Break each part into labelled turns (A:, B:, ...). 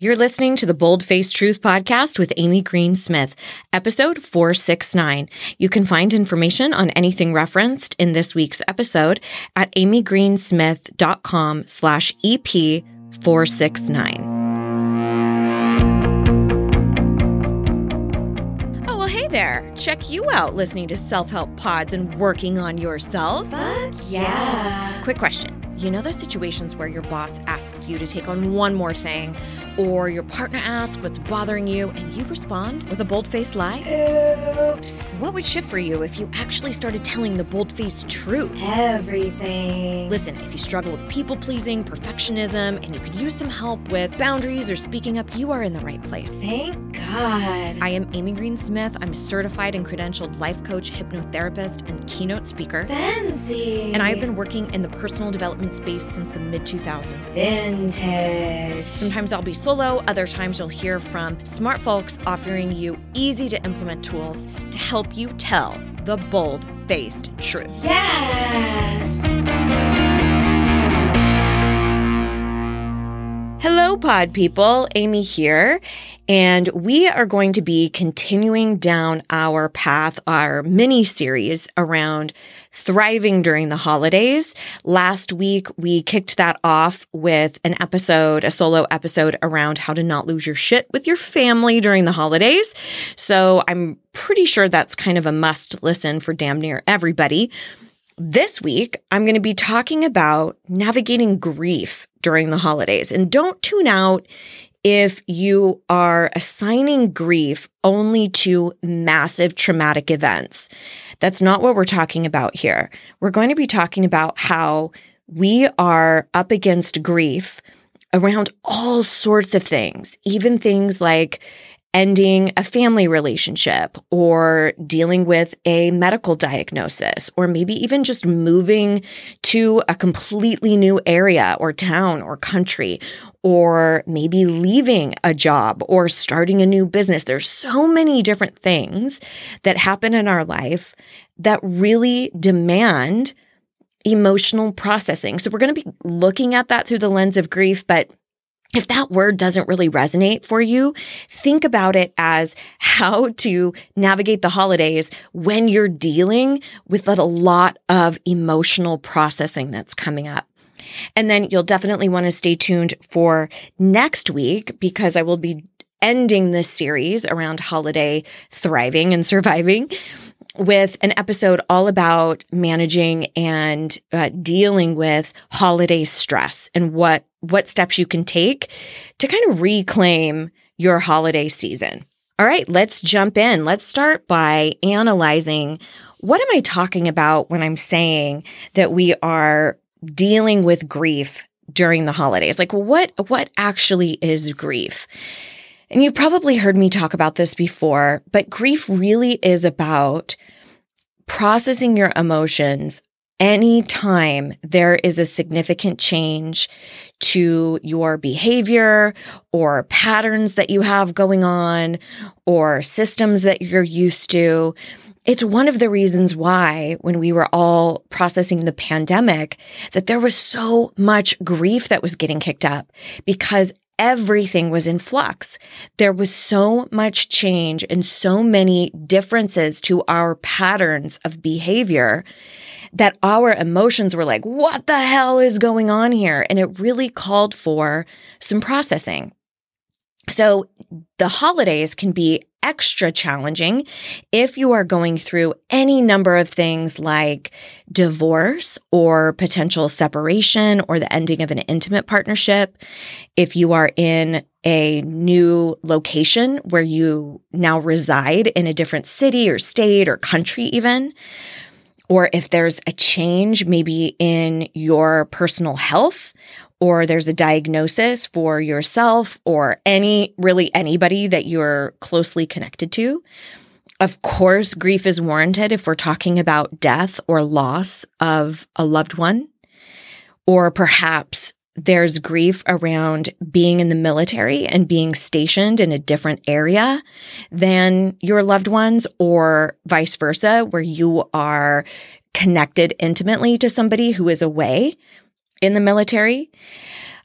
A: You're listening to the Bold Face Truth podcast with Amy Green Smith, episode 469. You can find information on anything referenced in this week's episode at amygreensmith.com slash EP 469. There. Check you out listening to self help pods and working on yourself.
B: Fuck yeah.
A: Quick question. You know those situations where your boss asks you to take on one more thing, or your partner asks what's bothering you, and you respond with a bold faced lie?
B: Oops.
A: What would shift for you if you actually started telling the bold faced truth?
B: Everything.
A: Listen, if you struggle with people pleasing, perfectionism, and you could use some help with boundaries or speaking up, you are in the right place.
B: Thank God.
A: I am Amy Green Smith. I'm a certified and credentialed life coach, hypnotherapist, and keynote speaker.
B: Fancy.
A: And I have been working in the personal development space since the mid 2000s.
B: vintage.
A: Sometimes I'll be solo, other times you'll hear from smart folks offering you easy to implement tools to help you tell the bold faced truth.
B: Yes.
A: Hello, pod people. Amy here. And we are going to be continuing down our path, our mini series around thriving during the holidays. Last week, we kicked that off with an episode, a solo episode around how to not lose your shit with your family during the holidays. So I'm pretty sure that's kind of a must listen for damn near everybody. This week, I'm going to be talking about navigating grief during the holidays. And don't tune out if you are assigning grief only to massive traumatic events. That's not what we're talking about here. We're going to be talking about how we are up against grief around all sorts of things, even things like ending a family relationship or dealing with a medical diagnosis or maybe even just moving to a completely new area or town or country or maybe leaving a job or starting a new business. There's so many different things that happen in our life that really demand emotional processing. So we're going to be looking at that through the lens of grief, but if that word doesn't really resonate for you, think about it as how to navigate the holidays when you're dealing with a lot of emotional processing that's coming up. And then you'll definitely want to stay tuned for next week because I will be ending this series around holiday thriving and surviving with an episode all about managing and uh, dealing with holiday stress and what what steps you can take to kind of reclaim your holiday season. All right, let's jump in. Let's start by analyzing what am I talking about when I'm saying that we are dealing with grief during the holidays? Like what what actually is grief? And you've probably heard me talk about this before, but grief really is about processing your emotions anytime there is a significant change to your behavior or patterns that you have going on or systems that you're used to. It's one of the reasons why, when we were all processing the pandemic, that there was so much grief that was getting kicked up because everything was in flux. There was so much change and so many differences to our patterns of behavior that our emotions were like, what the hell is going on here? And it really called for some processing. So the holidays can be extra challenging if you are going through any number of things like divorce or potential separation or the ending of an intimate partnership. If you are in a new location where you now reside in a different city or state or country, even. Or if there's a change maybe in your personal health or there's a diagnosis for yourself or any, really anybody that you're closely connected to. Of course, grief is warranted if we're talking about death or loss of a loved one, or perhaps there's grief around being in the military and being stationed in a different area than your loved ones, or vice versa, where you are connected intimately to somebody who is away in the military.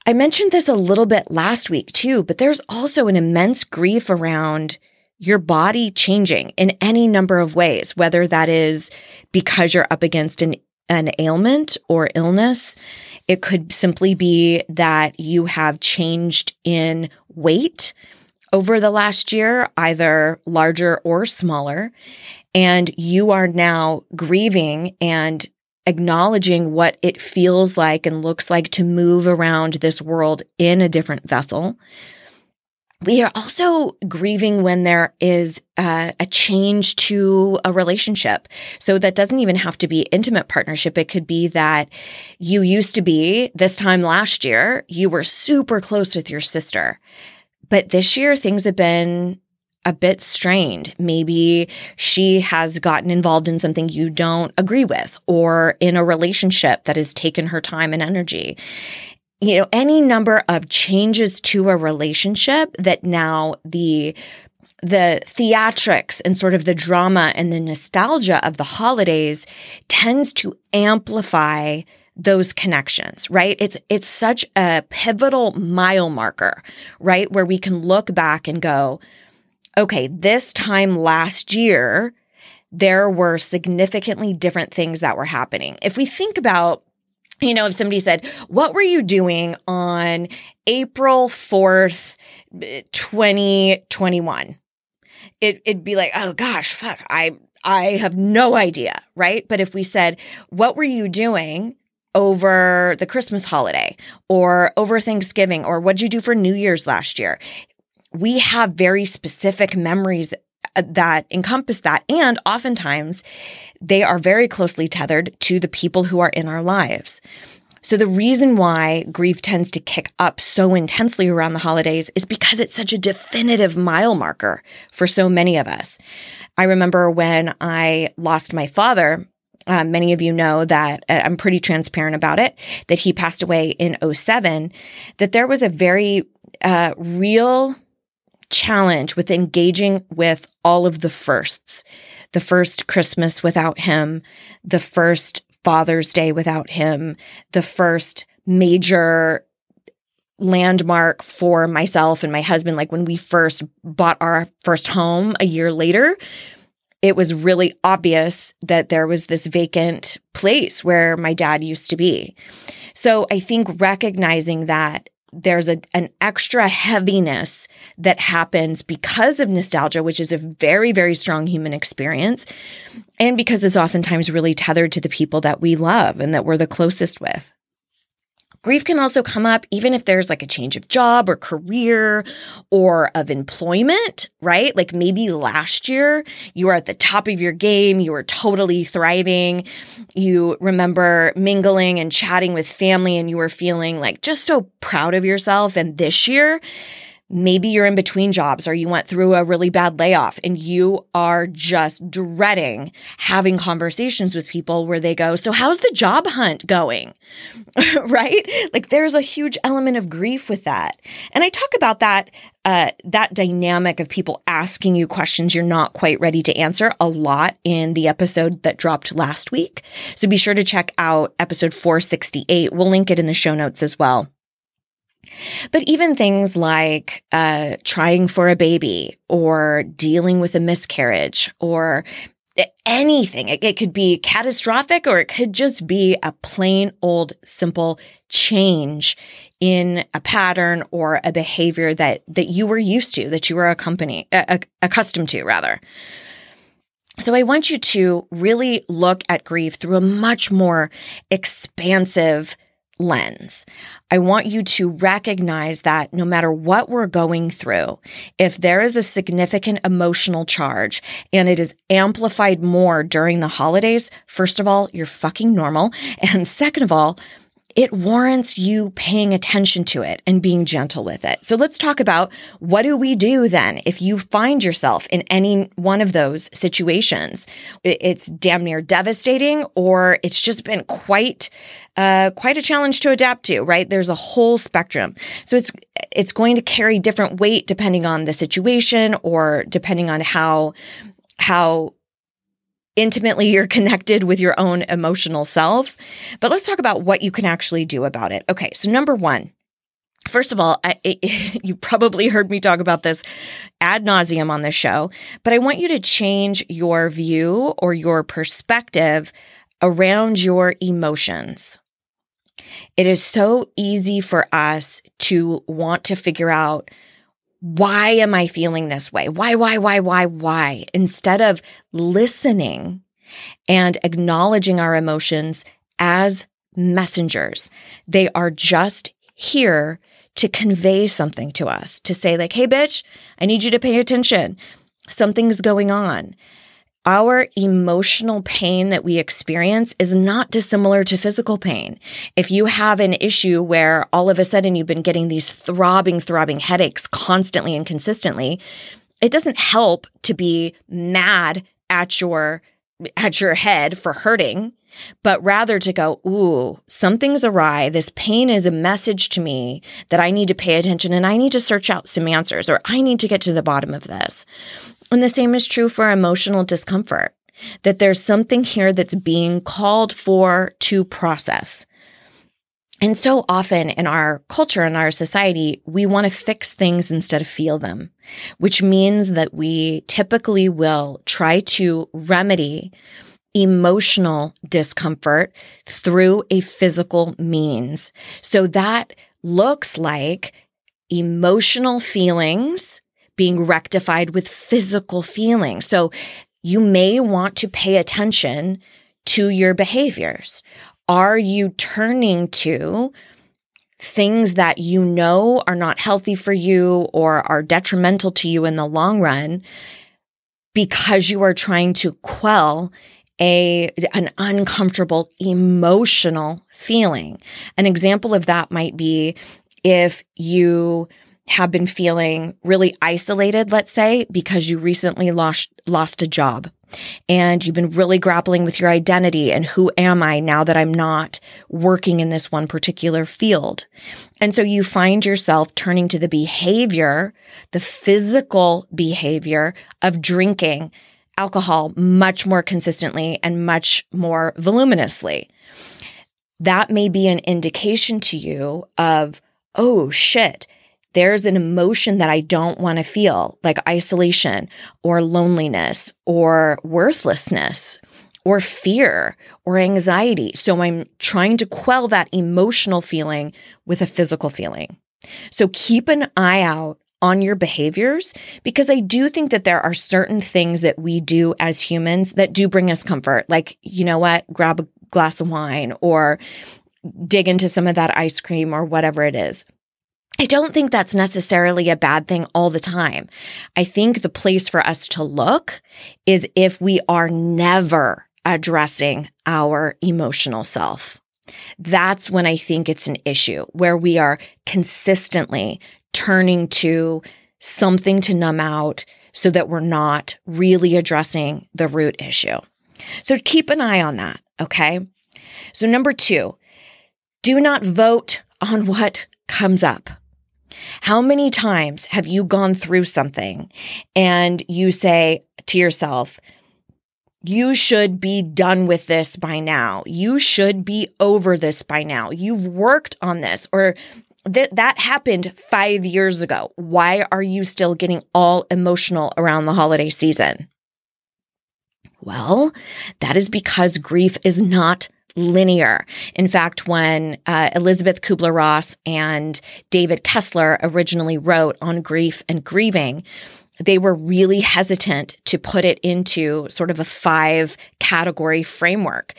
A: I mentioned this a little bit last week too, but there's also an immense grief around your body changing in any number of ways, whether that is because you're up against an, an ailment or illness. It could simply be that you have changed in weight over the last year, either larger or smaller, and you are now grieving and acknowledging what it feels like and looks like to move around this world in a different vessel. We are also grieving when there is uh, a change to a relationship. So that doesn't even have to be intimate partnership. It could be that you used to be this time last year, you were super close with your sister. But this year, things have been a bit strained. Maybe she has gotten involved in something you don't agree with or in a relationship that has taken her time and energy. You know, any number of changes to a relationship that now the the theatrics and sort of the drama and the nostalgia of the holidays tends to amplify those connections, right? It's it's such a pivotal mile marker, right? Where we can look back and go, okay, this time last year, there were significantly different things that were happening. If we think about you know, if somebody said, What were you doing on April 4th, 2021? It, it'd be like, Oh gosh, fuck, I, I have no idea. Right. But if we said, What were you doing over the Christmas holiday or over Thanksgiving or what'd you do for New Year's last year? We have very specific memories uh, that encompass that. And oftentimes they are very closely tethered to the people who are in our lives. So the reason why grief tends to kick up so intensely around the holidays is because it's such a definitive mile marker for so many of us. I remember when I lost my father, uh, many of you know that uh, I'm pretty transparent about it, that he passed away in 07, that there was a very uh, real challenge with engaging with all of the firsts. The first Christmas without him, the first Father's Day without him, the first major landmark for myself and my husband. Like when we first bought our first home a year later, it was really obvious that there was this vacant place where my dad used to be. So I think recognizing that there's a, an extra heaviness that happens because of nostalgia, which is a very, very strong human experience. And because it's oftentimes really tethered to the people that we love and that we're the closest with. Grief can also come up even if there's like a change of job or career or of employment, right? Like maybe last year you were at the top of your game, you were totally thriving. You remember mingling and chatting with family and you were feeling like just so proud of yourself. And this year, Maybe you're in between jobs or you went through a really bad layoff and you are just dreading having conversations with people where they go, So, how's the job hunt going? right? Like, there's a huge element of grief with that. And I talk about that. Uh, that dynamic of people asking you questions you're not quite ready to answer a lot in the episode that dropped last week. So be sure to check out episode 468. We'll link it in the show notes as well. But even things like uh, trying for a baby or dealing with a miscarriage or anything, it, it could be catastrophic or it could just be a plain old simple change in a pattern or a behavior that that you were used to, that you were accompany, uh, accustomed to, rather. So I want you to really look at grief through a much more expansive lens. I want you to recognize that no matter what we're going through, if there is a significant emotional charge and it is amplified more during the holidays, first of all, you're fucking normal. And second of all, it warrants you paying attention to it and being gentle with it. So let's talk about what do we do then if you find yourself in any one of those situations? It's damn near devastating or it's just been quite uh, quite a challenge to adapt to, right? There's a whole spectrum. So it's it's going to carry different weight depending on the situation or depending on how how intimately you're connected with your own emotional self. But let's talk about what you can actually do about it. Okay, so number one, First of all, I, it, you probably heard me talk about this ad nauseum on this show, but I want you to change your view or your perspective around your emotions. It is so easy for us to want to figure out why am I feeling this way? Why, why, why, why, why? Instead of listening and acknowledging our emotions as messengers. They are just here to convey something to us, to say, like, hey, bitch, I need you to pay attention. Something's going on. Our emotional pain that we experience is not dissimilar to physical pain. If you have an issue where all of a sudden you've been getting these throbbing, throbbing headaches constantly and consistently, it doesn't help to be mad at your at your head for hurting but rather to go, ooh, something's awry. This pain is a message to me that I need to pay attention and I need to search out some answers or I need to get to the bottom of this. And the same is true for emotional discomfort, that there's something here that's being called for to process. And so often in our culture, in our society, we want to fix things instead of feel them, which means that we typically will try to remedy emotional discomfort through a physical means. So that looks like emotional feelings being rectified with physical feelings. So you may want to pay attention to your behaviors. Are you turning to things that you know are not healthy for you or are detrimental to you in the long run because you are trying to quell a an uncomfortable emotional feeling. An example of that might be if you have been feeling really isolated, let's say, because you recently lost lost a job and you've been really grappling with your identity and who am I now that I'm not working in this one particular field. And so you find yourself turning to the behavior, the physical behavior of drinking alcohol much more consistently and much more voluminously. That may be an indication to you of, oh shit, there's an emotion that I don't want to feel, like isolation or loneliness or worthlessness or fear or anxiety. So I'm trying to quell that emotional feeling with a physical feeling. So keep an eye out on your behaviors because I do think that there are certain things that we do as humans that do bring us comfort. Like, you know what? Grab a glass of wine or dig into some of that ice cream or whatever it is. I don't think that's necessarily a bad thing all the time. I think the place for us to look is if we are never addressing our emotional self. That's when I think it's an issue where we are consistently turning to something to numb out so that we're not really addressing the root issue. So keep an eye on that. Okay. So, number two, do not vote on what comes up. How many times have you gone through something and you say to yourself, you should be done with this by now. You should be over this by now. You've worked on this, or that that happened five years ago. Why are you still getting all emotional around the holiday season? Well, that is because grief is not linear. In fact, when uh, Elisabeth Kubler Ross and David Kessler originally wrote on grief and grieving, they were really hesitant to put it into sort of a five category framework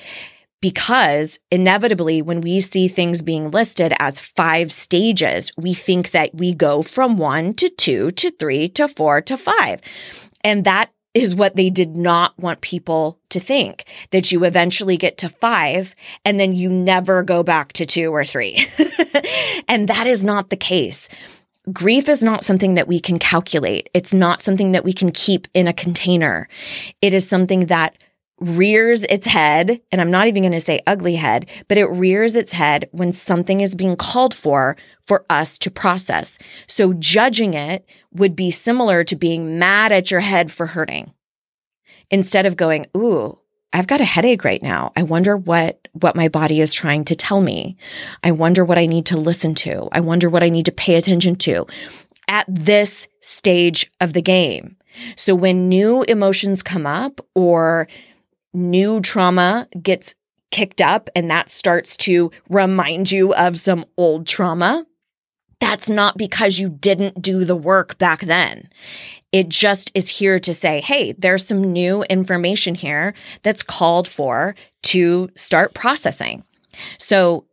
A: because inevitably, when we see things being listed as five stages, we think that we go from one to two to three to four to five. And that is what they did not want people to think that you eventually get to five and then you never go back to two or three. and that is not the case. Grief is not something that we can calculate. It's not something that we can keep in a container. It is something that rears its head, and I'm not even going to say ugly head, but it rears its head when something is being called for for us to process. So judging it would be similar to being mad at your head for hurting. Instead of going, ooh, I've got a headache right now. I wonder what, what my body is trying to tell me. I wonder what I need to listen to. I wonder what I need to pay attention to at this stage of the game. So when new emotions come up or new trauma gets kicked up and that starts to remind you of some old trauma, that's not because you didn't do the work back then. It just is here to say, hey, there's some new information here that's called for to start processing. So,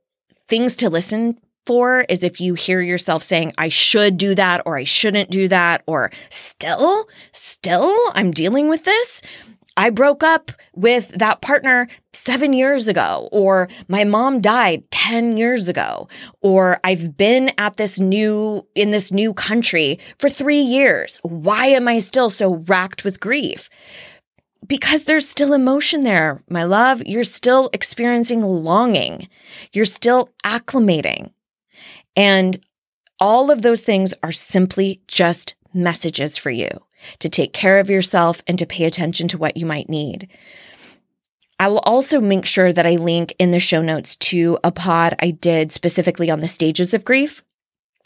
A: things to listen for is if you hear yourself saying, I should do that, or I shouldn't do that, or still, still, I'm dealing with this. I broke up with that partner seven years ago, or my mom died 10 years ago, or I've been at this new, in this new country for three years. Why am I still so racked with grief? Because there's still emotion there, my love. You're still experiencing longing. You're still acclimating. And all of those things are simply just messages for you to take care of yourself and to pay attention to what you might need. I will also make sure that I link in the show notes to a pod I did specifically on the stages of grief.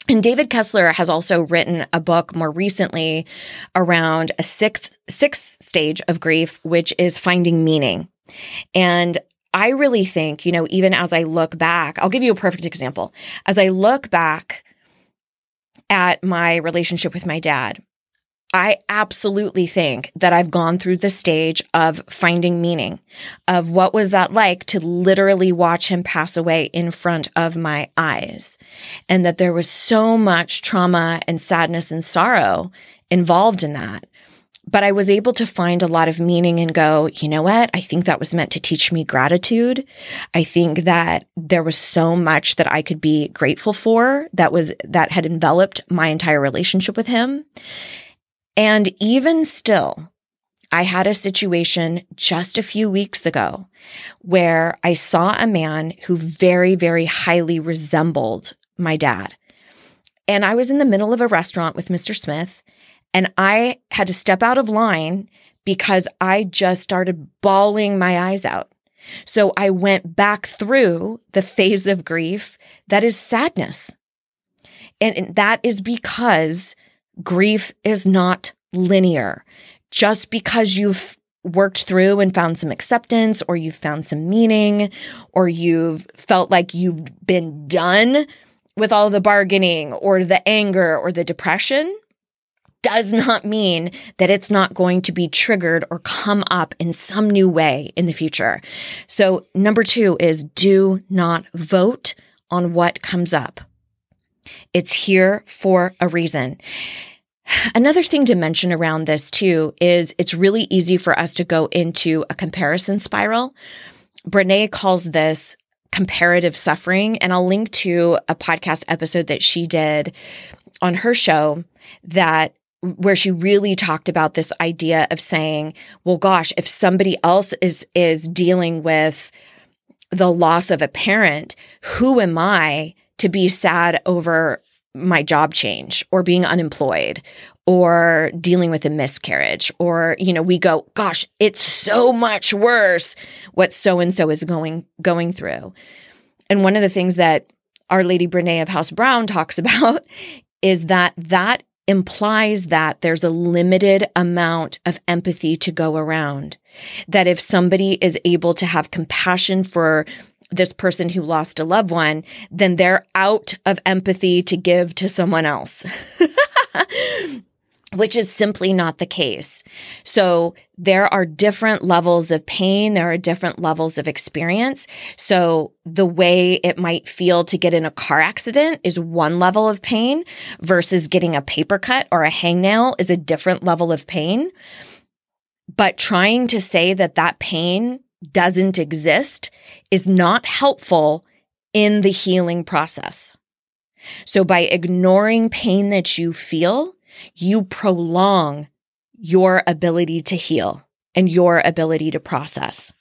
A: And David Kessler has also written a book more recently around a sixth sixth stage of grief, which is finding meaning. And I really think, you know, even as I look back, I'll give you a perfect example. As I look back at my relationship with my dad, I absolutely think that I've gone through the stage of finding meaning of what was that like to literally watch him pass away in front of my eyes and that there was so much trauma and sadness and sorrow involved in that. But I was able to find a lot of meaning and go, you know what? I think that was meant to teach me gratitude. I think that there was so much that I could be grateful for that was, that had enveloped my entire relationship with him. And even still, I had a situation just a few weeks ago where I saw a man who very, very highly resembled my dad. And I was in the middle of a restaurant with Mr. Smith, and I had to step out of line because I just started bawling my eyes out. So I went back through the phase of grief that is sadness. And that is because grief is not linear. Just because you've worked through and found some acceptance, or you've found some meaning, or you've felt like you've been done with all the bargaining, or the anger, or the depression, does not mean that it's not going to be triggered or come up in some new way in the future. So, number two is do not vote on what comes up. It's here for a reason. Another thing to mention around this too is it's really easy for us to go into a comparison spiral. Brene calls this comparative suffering, and I'll link to a podcast episode that she did on her show that where she really talked about this idea of saying, well gosh, if somebody else is is dealing with the loss of a parent, who am I to be sad over my job change or being unemployed or dealing with a miscarriage or you know we go gosh it's so much worse what so and so is going going through. And one of the things that our lady brene of house brown talks about is that that implies that there's a limited amount of empathy to go around. That if somebody is able to have compassion for this person who lost a loved one, then they're out of empathy to give to someone else. Which is simply not the case. So there are different levels of pain. There are different levels of experience. So the way it might feel to get in a car accident is one level of pain versus getting a paper cut or a hangnail is a different level of pain. But trying to say that that pain doesn't exist is not helpful in the healing process. So by ignoring pain that you feel, you prolong your ability to heal and your ability to process.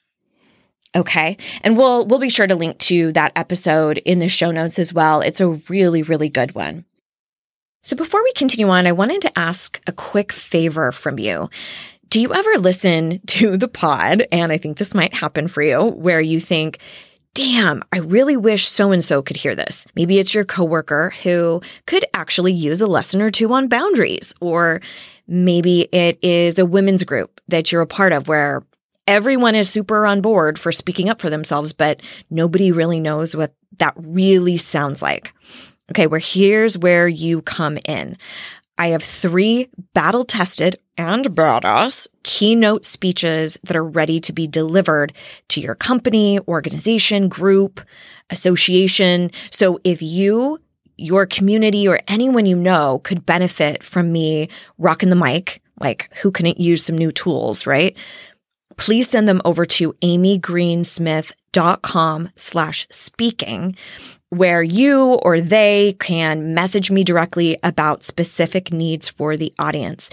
A: Okay. And we'll we'll be sure to link to that episode in the show notes as well. It's a really really good one. So before we continue on, I wanted to ask a quick favor from you Do you ever listen to the pod? And I think this might happen for you where you think, damn, I really wish so and so could hear this. Maybe it's your coworker who could actually use a lesson or two on boundaries, or maybe it is a women's group that you're a part of where everyone is super on board for speaking up for themselves, but nobody really knows what that really sounds like. Okay, well, here's where you come in. I have three battle tested and badass keynote speeches that are ready to be delivered to your company, organization, group, association. So if you, your community, or anyone you know could benefit from me rocking the mic, like who couldn't use some new tools, right? Please send them over to amygreensmith.com slash speaking where you or they can message me directly about specific needs for the audience.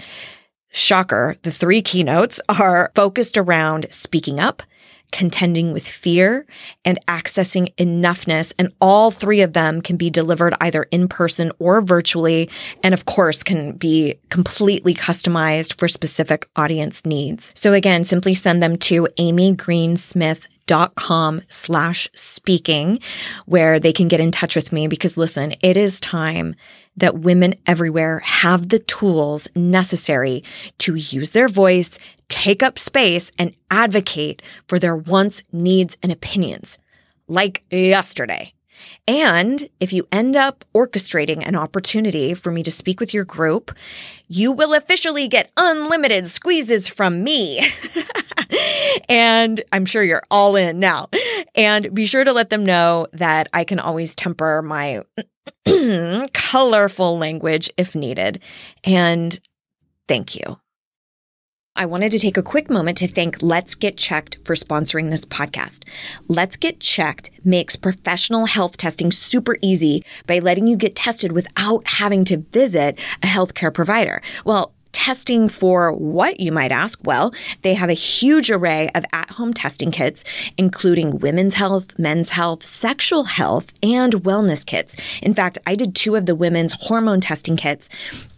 A: Shocker, the three keynotes are focused around speaking up, contending with fear, and accessing enoughness. And all three of them can be delivered either in person or virtually. And of course, can be completely customized for specific audience needs. So again, simply send them to Amy Greensmith dot com slash speaking where they can get in touch with me because listen, it is time that women everywhere have the tools necessary to use their voice, take up space, and advocate for their wants, needs, and opinions. Like yesterday. And if you end up orchestrating an opportunity for me to speak with your group, you will officially get unlimited squeezes from me. and I'm sure you're all in now. And be sure to let them know that I can always temper my colorful language if needed. And thank you. I wanted to take a quick moment to thank Let's Get Checked for sponsoring this podcast. Let's Get Checked makes professional health testing super easy by letting you get tested without having to visit a healthcare provider. Well, testing for what, you might ask? Well, they have a huge array of at home testing kits, including women's health, men's health, sexual health, and wellness kits. In fact, I did two of the women's hormone testing kits,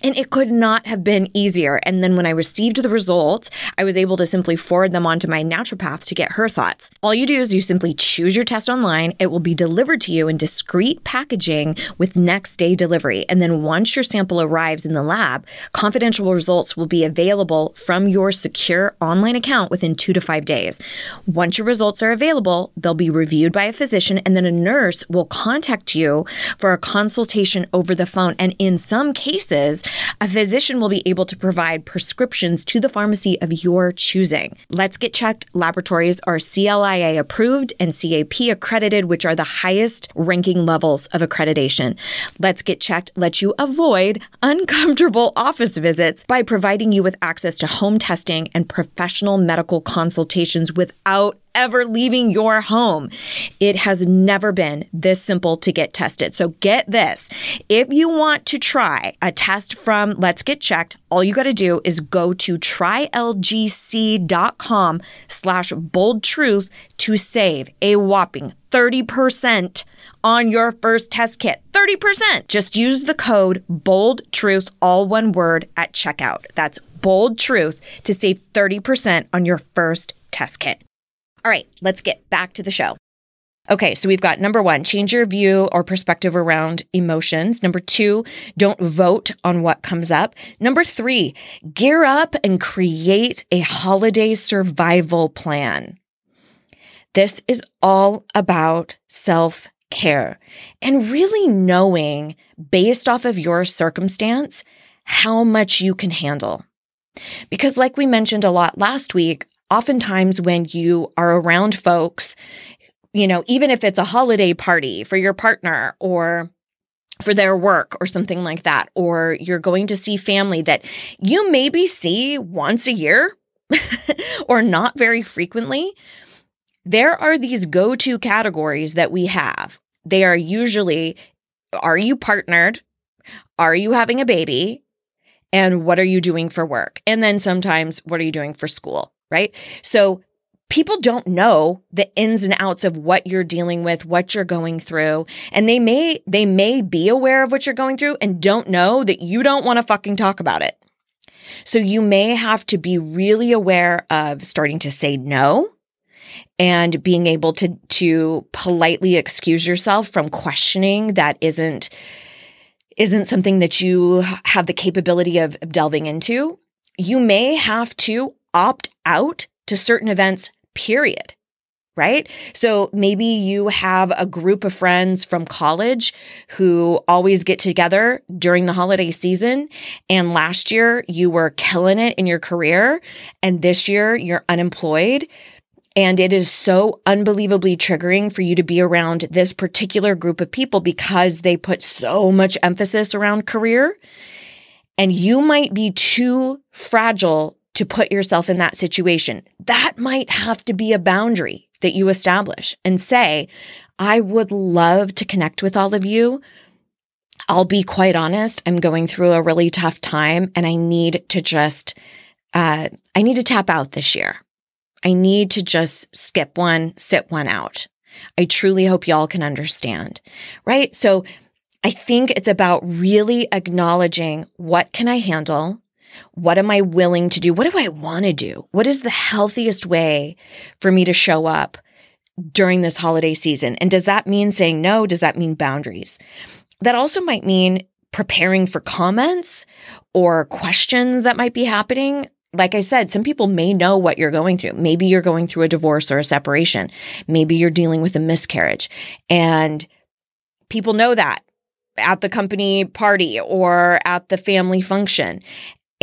A: and it could not have been easier. And then when I received the results, I was able to simply forward them on to my naturopath to get her thoughts. All you do is you simply choose your test online. It will be delivered to you in discreet packaging with next day delivery. And then once your sample arrives in the lab, confidential results will be available from your secure online account within two to five days. Once your results are available, they'll be reviewed by a physician and then a nurse will contact you for a consultation over the phone. And in some cases, a physician will be able to provide prescriptions to the pharmacy of your choosing. Let's Get Checked laboratories are CLIA approved and CAP accredited, which are the highest ranking levels of accreditation. Let's Get Checked lets you avoid uncomfortable office visits by providing you with access to home testing and professional medical consultations without ever leaving your home. It has never been this simple to get tested. So get this. If you want to try a test from Let's Get Checked, all you got to do is go to trylgc.com slash bold truth to save a whopping 30% on your first test kit. 30%. Just use the code bold truth, all one word at checkout. That's bold truth to save 30% on your first test kit. All right, let's get back to the show. Okay, so we've got number one, change your view or perspective around emotions. Number two, don't vote on what comes up. Number three, gear up and create a holiday survival plan. This is all about self care and really knowing based off of your circumstance how much you can handle. Because, like we mentioned a lot last week, oftentimes when you are around folks you know, even if it's a holiday party for your partner or for their work or something like that, or you're going to see family that you maybe see once a year or not very frequently, there are these go to categories that we have. They are usually are you partnered? Are you having a baby? And what are you doing for work? And then sometimes, what are you doing for school? Right. So people don't know the ins and outs of what you're dealing with, what you're going through. And they may, they may be aware of what you're going through and don't know that you don't want to fucking talk about it. So you may have to be really aware of starting to say no and being able to, to politely excuse yourself from questioning that isn't, isn't something that you have the capability of delving into. You may have to opt out to certain events, period right? So maybe you have a group of friends from college who always get together during the holiday season. And last year you were killing it in your career. And this year you're unemployed. And it is so unbelievably triggering for you to be around this particular group of people because they put so much emphasis around career. And you might be too fragile to put yourself in that situation. That might have to be a boundary that you establish and say, I would love to connect with all of you. I'll be quite honest. I'm going through a really tough time and I need to just, uh, I need to tap out this year. I need to just skip one, sit one out. I truly hope y'all can understand, right? So I think it's about really acknowledging what can I handle? What am I willing to do? What do I want to do? What is the healthiest way for me to show up during this holiday season? And does that mean saying no? Does that mean boundaries? That also might mean preparing for comments or questions that might be happening. Like I said, some people may know what you're going through. Maybe you're going through a divorce or a separation. Maybe you're dealing with a miscarriage and people know that at the company party or at the family function.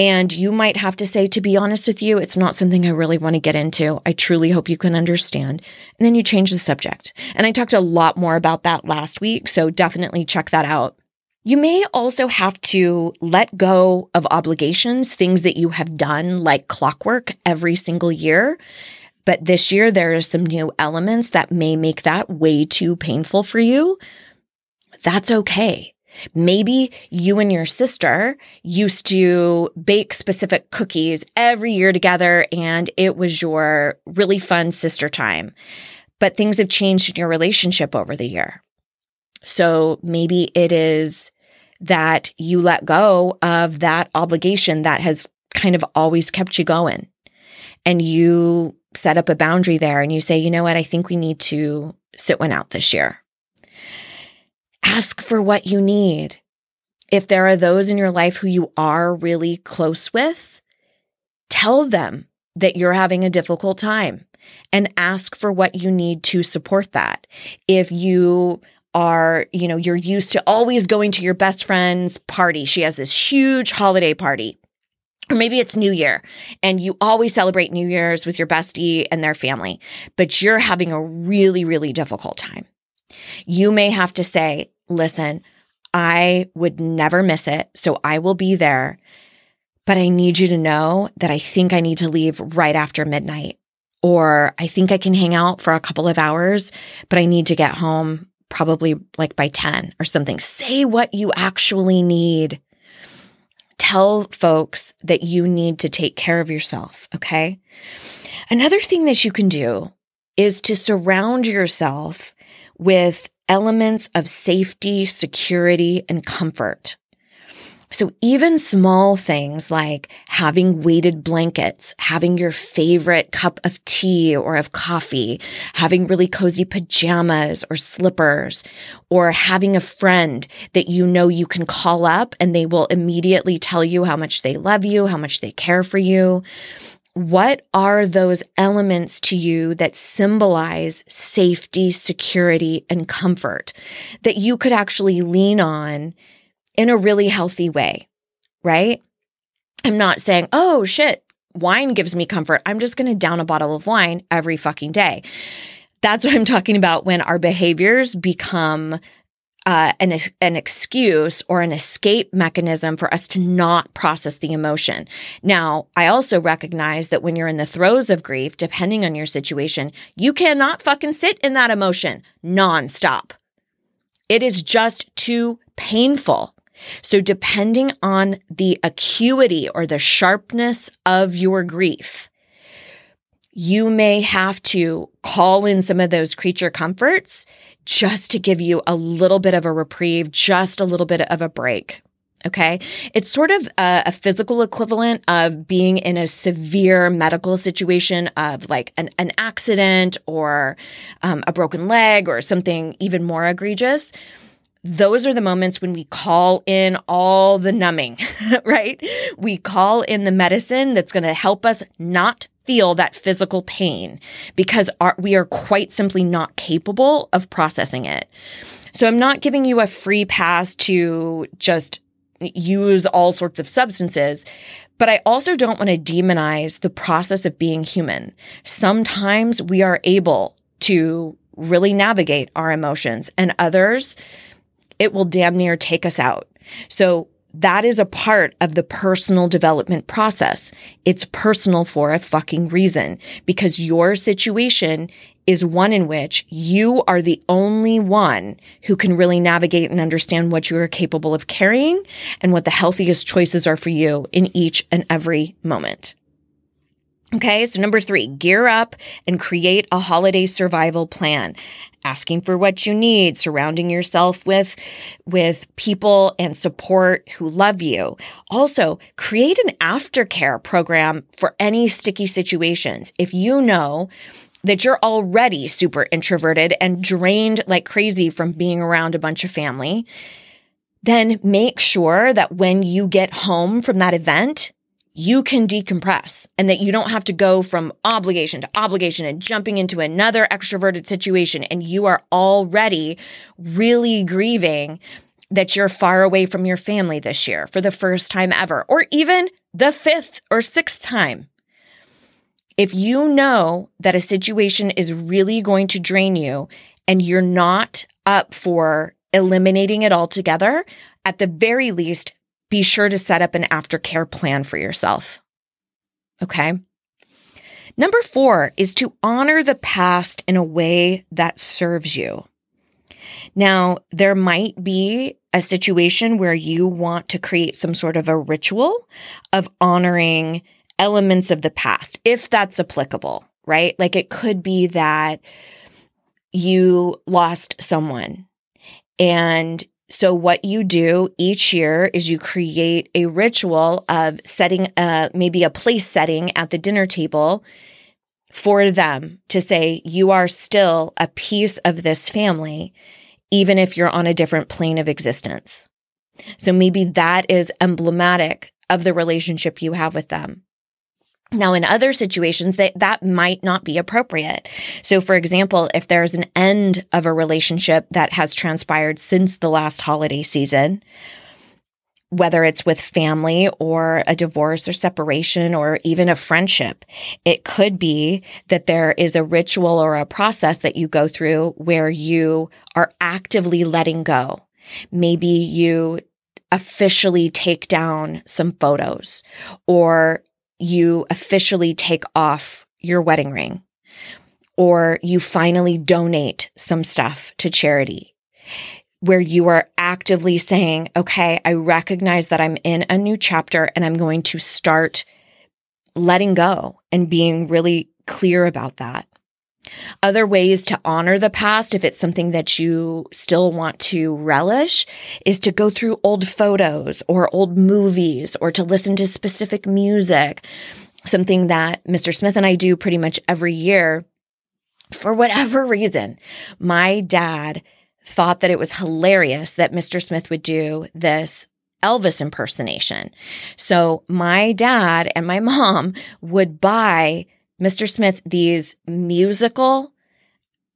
A: And you might have to say, to be honest with you, it's not something I really want to get into. I truly hope you can understand. And then you change the subject. And I talked a lot more about that last week. So definitely check that out. You may also have to let go of obligations, things that you have done like clockwork every single year. But this year, there are some new elements that may make that way too painful for you. That's okay. Maybe you and your sister used to bake specific cookies every year together and it was your really fun sister time. But things have changed in your relationship over the year. So maybe it is that you let go of that obligation that has kind of always kept you going. And you set up a boundary there and you say, you know what? I think we need to sit one out this year. Ask for what you need. If there are those in your life who you are really close with, tell them that you're having a difficult time and ask for what you need to support that. If you are, you know, you're used to always going to your best friend's party. She has this huge holiday party. Or maybe it's New Year and you always celebrate New Year's with your bestie and their family, but you're having a really, really difficult time. You may have to say, listen, I would never miss it. So I will be there. But I need you to know that I think I need to leave right after midnight. Or I think I can hang out for a couple of hours, but I need to get home probably like by 10 or something. Say what you actually need. Tell folks that you need to take care of yourself. Okay. Another thing that you can do is to surround yourself with elements of safety, security, and comfort. So even small things like having weighted blankets, having your favorite cup of tea or of coffee, having really cozy pajamas or slippers, or having a friend that you know you can call up and they will immediately tell you how much they love you, how much they care for you. What are those elements to you that symbolize safety, security, and comfort that you could actually lean on in a really healthy way? Right? I'm not saying, oh shit, wine gives me comfort. I'm just going to down a bottle of wine every fucking day. That's what I'm talking about when our behaviors become uh, an, an excuse or an escape mechanism for us to not process the emotion. Now, I also recognize that when you're in the throes of grief, depending on your situation, you cannot fucking sit in that emotion nonstop. It is just too painful. So, depending on the acuity or the sharpness of your grief, you may have to call in some of those creature comforts just to give you a little bit of a reprieve, just a little bit of a break. Okay. It's sort of a, a, physical equivalent of being in a severe medical situation of like an, an accident or um, a broken leg or something even more egregious. Those are the moments when we call in all the numbing, right? We call in the medicine that's going to help us not feel that physical pain because our, we are quite simply not capable of processing it. So I'm not giving you a free pass to just use all sorts of substances. But I also don't want to demonize the process of being human. Sometimes we are able to really navigate our emotions, and others, it will damn near take us out. So that is a part of the personal development process. It's personal for a fucking reason because your situation is one in which you are the only one who can really navigate and understand what you are capable of carrying and what the healthiest choices are for you in each and every moment. Okay, so number three, gear up and create a holiday survival plan. Asking for what you need, surrounding yourself with, with people and support who love you. Also, create an aftercare program for any sticky situations. If you know that you're already super introverted and drained like crazy from being around a bunch of family, then make sure that when you get home from that event, you can decompress and that you don't have to go from obligation to obligation and jumping into another extroverted situation. And you are already really grieving that you're far away from your family this year for the first time ever, or even the fifth or sixth time. If you know that a situation is really going to drain you and you're not up for eliminating it altogether, at the very least, be sure to set up an aftercare plan for yourself. Okay. Number four is to honor the past in a way that serves you. Now, there might be a situation where you want to create some sort of a ritual of honoring elements of the past, if that's applicable, right? Like it could be that you lost someone. And so, what you do each year is you create a ritual of setting a, maybe a place setting at the dinner table for them to say, you are still a piece of this family, even if you're on a different plane of existence. So, maybe that is emblematic of the relationship you have with them. Now, in other situations, that, that might not be appropriate. So, for example, if there's an end of a relationship that has transpired since the last holiday season, whether it's with family or a divorce or separation or even a friendship, it could be that there is a ritual or a process that you go through where you are actively letting go. Maybe you officially take down some photos or you officially take off your wedding ring or you finally donate some stuff to charity where you are actively saying, okay, I recognize that I'm in a new chapter and I'm going to start letting go and being really clear about that. Other ways to honor the past, if it's something that you still want to relish, is to go through old photos or old movies or to listen to specific music. Something that Mr. Smith and I do pretty much every year. For whatever reason, my dad thought that it was hilarious that Mr. Smith would do this Elvis impersonation. So my dad and my mom would buy Mr. Smith these musical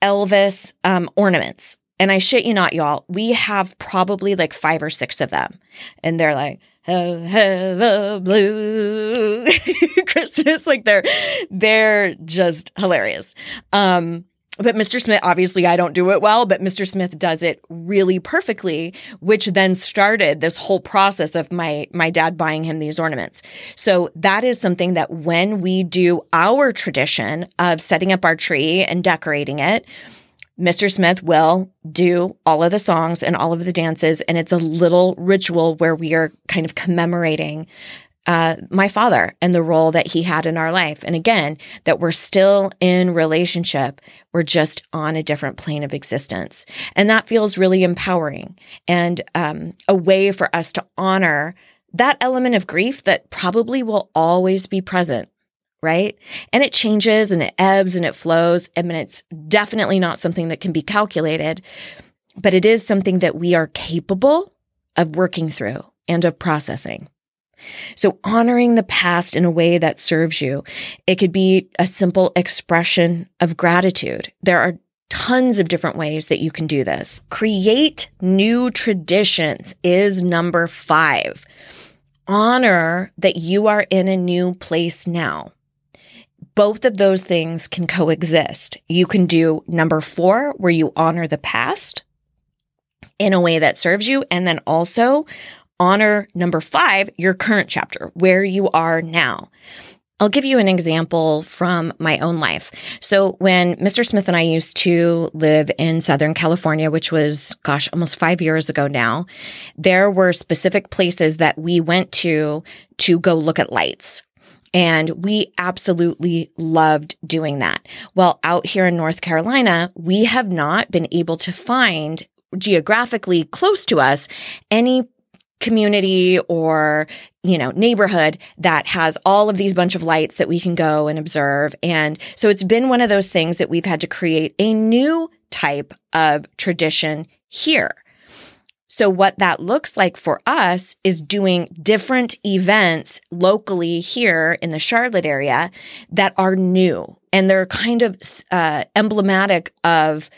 A: Elvis um, ornaments. And I shit you not, y'all, we have probably like five or six of them. And they're like, have, a blue Christmas. Like they're, they're just hilarious. Um, but Mr. Smith, obviously, I don't do it well, but Mr. Smith does it really perfectly, which then started this whole process of my, my dad buying him these ornaments. So that is something that when we do our tradition of setting up our tree and decorating it, Mr. Smith will do all of the songs and all of the dances. And it's a little ritual where we are kind of commemorating uh, my father and the role that he had in our life. And again, that we're still in relationship. We're just on a different plane of existence. And that feels really empowering and um, a way for us to honor that element of grief that probably will always be present. Right. And it changes and it ebbs and it flows. I mean, it's definitely not something that can be calculated, but it is something that we are capable of working through and of processing. So honoring the past in a way that serves you, it could be a simple expression of gratitude. There are tons of different ways that you can do this. Create new traditions is number five. Honor that you are in a new place now. Both of those things can coexist. You can do number four, where you honor the past in a way that serves you, and then also honor number five, your current chapter, where you are now. I'll give you an example from my own life. So, when Mr. Smith and I used to live in Southern California, which was, gosh, almost five years ago now, there were specific places that we went to to go look at lights. And we absolutely loved doing that. Well, out here in North Carolina, we have not been able to find geographically close to us any community or you know neighborhood that has all of these bunch of lights that we can go and observe. And so it's been one of those things that we've had to create a new type of tradition here. So what that looks like for us is doing different events locally here in the Charlotte area that are new. And they're kind of uh, emblematic of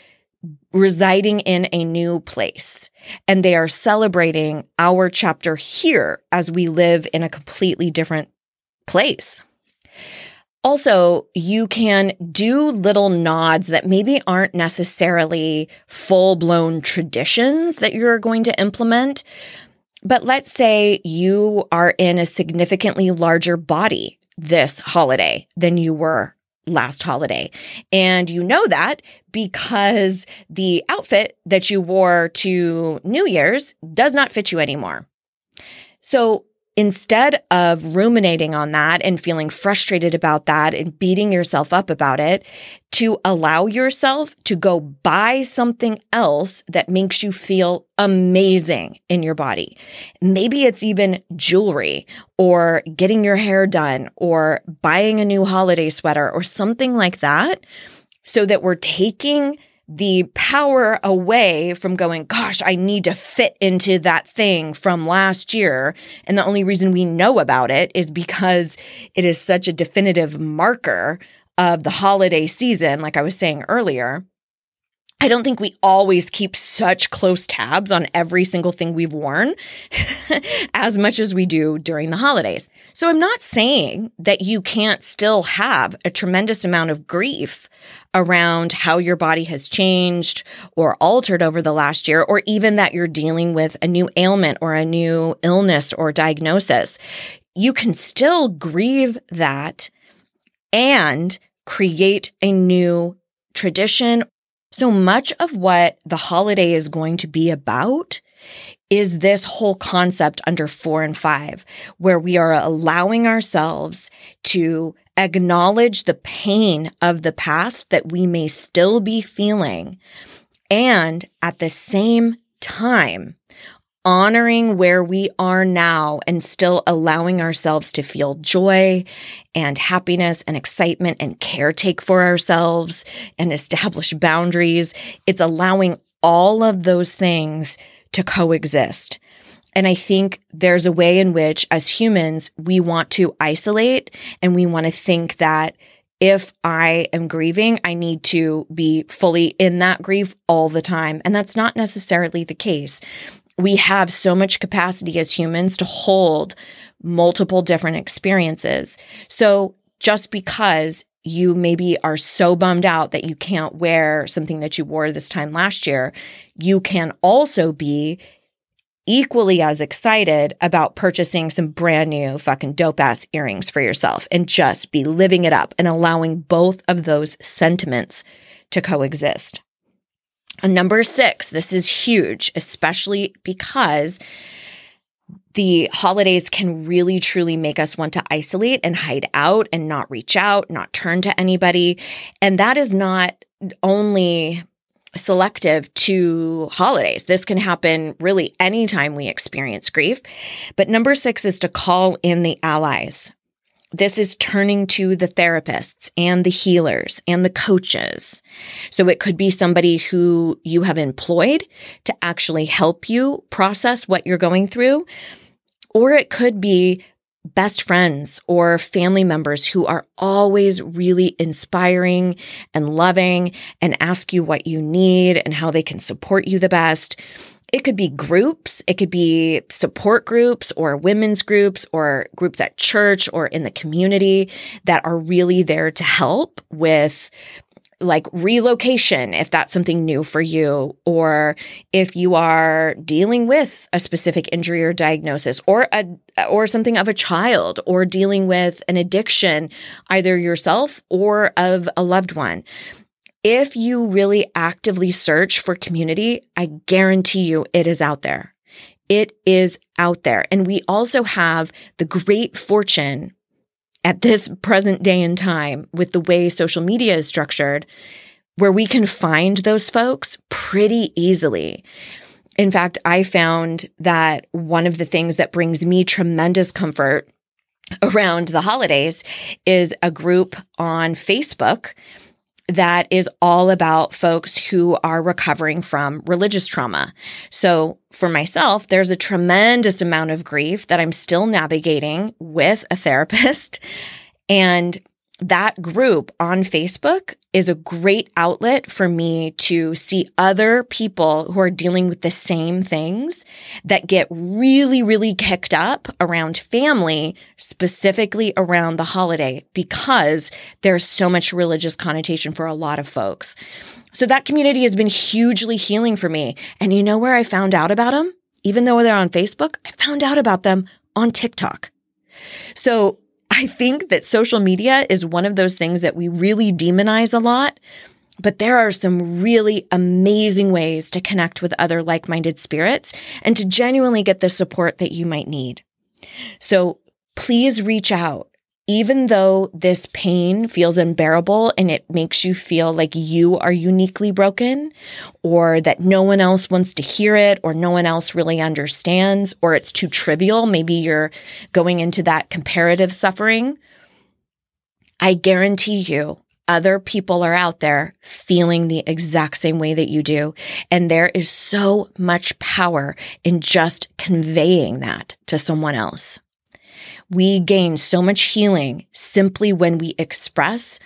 A: residing in a new place and they are celebrating our chapter here as we live in a completely different place. Also, you can do little nods that maybe aren't necessarily full blown traditions that you're going to implement. But let's say you are in a significantly larger body this holiday than you were last holiday. And you know that because the outfit that you wore to New Year's does not fit you anymore. So instead of ruminating on that and feeling frustrated about that and beating yourself up about it, to allow yourself to go buy something else that makes you feel amazing in your body. Maybe it's even jewelry or getting your hair done or buying a new holiday sweater or something like that so that we're taking the power away from going, gosh, I need to fit into that thing from last year. And the only reason we know about it is because it is such a definitive marker of the holiday season, like I was saying earlier. I don't think we always keep such close tabs on every single thing we've worn as much as we do during the holidays. So I'm not saying that you can't still have a tremendous amount of grief around how your body has changed or altered over the last year, or even that you're dealing with a new ailment or a new illness or diagnosis. You can still grieve that and create a new tradition so much of what the holiday is going to be about is this whole concept under four and five, where we are allowing ourselves to acknowledge the pain of the past that we may still be feeling. And at the same time, honoring where we are now and still allowing ourselves to feel joy and happiness and excitement and caretake for ourselves and establish boundaries. It's allowing all of those things to coexist. And I think there's a way in which, as humans, we want to isolate and we want to think that if I am grieving, I need to be fully in that grief all the time. And that's not necessarily the case we have so much capacity as humans to hold multiple different experiences. So just because you maybe are so bummed out that you can't wear something that you wore this time last year, you can also be equally as excited about purchasing some brand new fucking dope ass earrings for yourself and just be living it up and allowing both of those sentiments to coexist. Number six, this is huge, especially because the holidays can really truly make us want to isolate and hide out and not reach out, not turn to anybody. And that is not only selective to holidays. This can happen really anytime we experience grief. But number six is to call in the allies. This is turning to the therapists and the healers and the coaches. So it could be somebody who you have employed to actually help you process what you're going through. Or it could be best friends or family members who are always really inspiring and loving and ask you what you need and how they can support you the best. It could be groups, it could be support groups or women's groups or groups at church or in the community that are really there to help with like relocation, if that's something new for you, or if you are dealing with a specific injury or diagnosis, or a or something of a child, or dealing with an addiction, either yourself or of a loved one. If you really actively search for community, I guarantee you it is out there. It is out there. And we also have the great fortune at this present day and time with the way social media is structured, where we can find those folks pretty easily. In fact, I found that one of the things that brings me tremendous comfort around the holidays is a group on Facebook that is all about folks who are recovering from religious trauma. So for myself, there's a tremendous amount of grief that I'm still navigating with a therapist. And that group on Facebook is a great outlet for me to see other people who are dealing with the same things that get really, really kicked up around family, specifically around the holiday, because there's so much religious connotation for a lot of folks. So that community has been hugely healing for me. And you know where I found out about them? Even though they're on Facebook, I found out about them on TikTok. So I think that social media is one of those things that we really demonize a lot. But there are some really amazing ways to connect with other like minded spirits and to genuinely get the support that you might need. So please reach out even though this pain feels unbearable and it makes you feel like you are uniquely broken or that no one else wants to hear it or no one else really understands or it's too trivial, maybe you're going into that comparative suffering. I guarantee you other people are out there feeling the exact same way that you do. And there is so much power in just conveying that to someone else. We gain so much healing simply when we express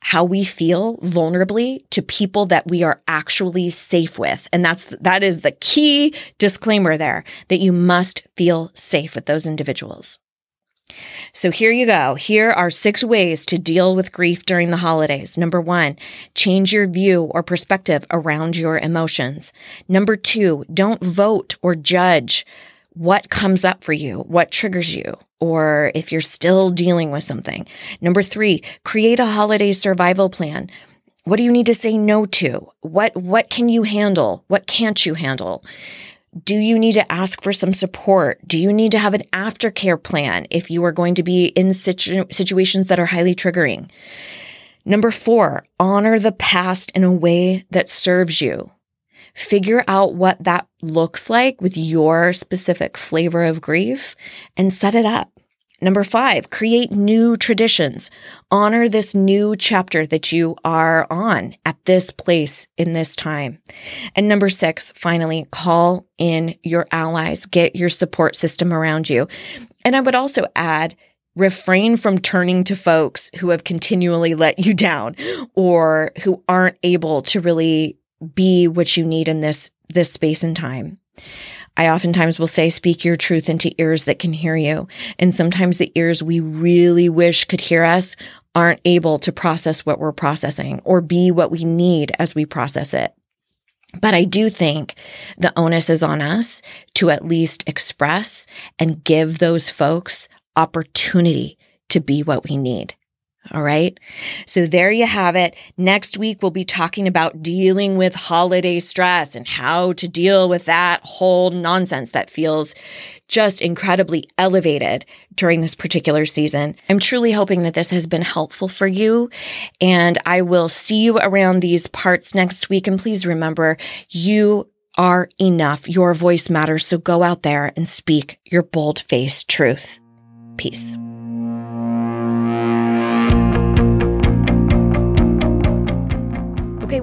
A: how we feel vulnerably to people that we are actually safe with. And that's, that is the key disclaimer there that you must feel safe with those individuals. So here you go. Here are six ways to deal with grief during the holidays. Number one, change your view or perspective around your emotions. Number two, don't vote or judge what comes up for you, what triggers you, or if you're still dealing with something. Number three, create a holiday survival plan. What do you need to say no to? What, what can you handle? What can't you handle? Do you need to ask for some support? Do you need to have an aftercare plan if you are going to be in situ- situations that are highly triggering? Number four, honor the past in a way that serves you. Figure out what that looks like with your specific flavor of grief and set it up. Number five, create new traditions. Honor this new chapter that you are on at this place in this time. And number six, finally, call in your allies, get your support system around you. And I would also add, refrain from turning to folks who have continually let you down or who aren't able to really be what you need in this this space and time. I oftentimes will say, speak your truth into ears that can hear you. And sometimes the ears we really wish could hear us aren't able to process what we're processing or be what we need as we process it. But I do think the onus is on us to at least express and give those folks opportunity to be what we need. All right. So there you have it. Next week, we'll be talking about dealing with holiday stress and how to deal with that whole nonsense that feels just incredibly elevated during this particular season. I'm truly hoping that this has been helpful for you. And I will see you around these parts next week. And please remember, you are enough. Your voice matters. So go out there and speak your bold faced truth. Peace.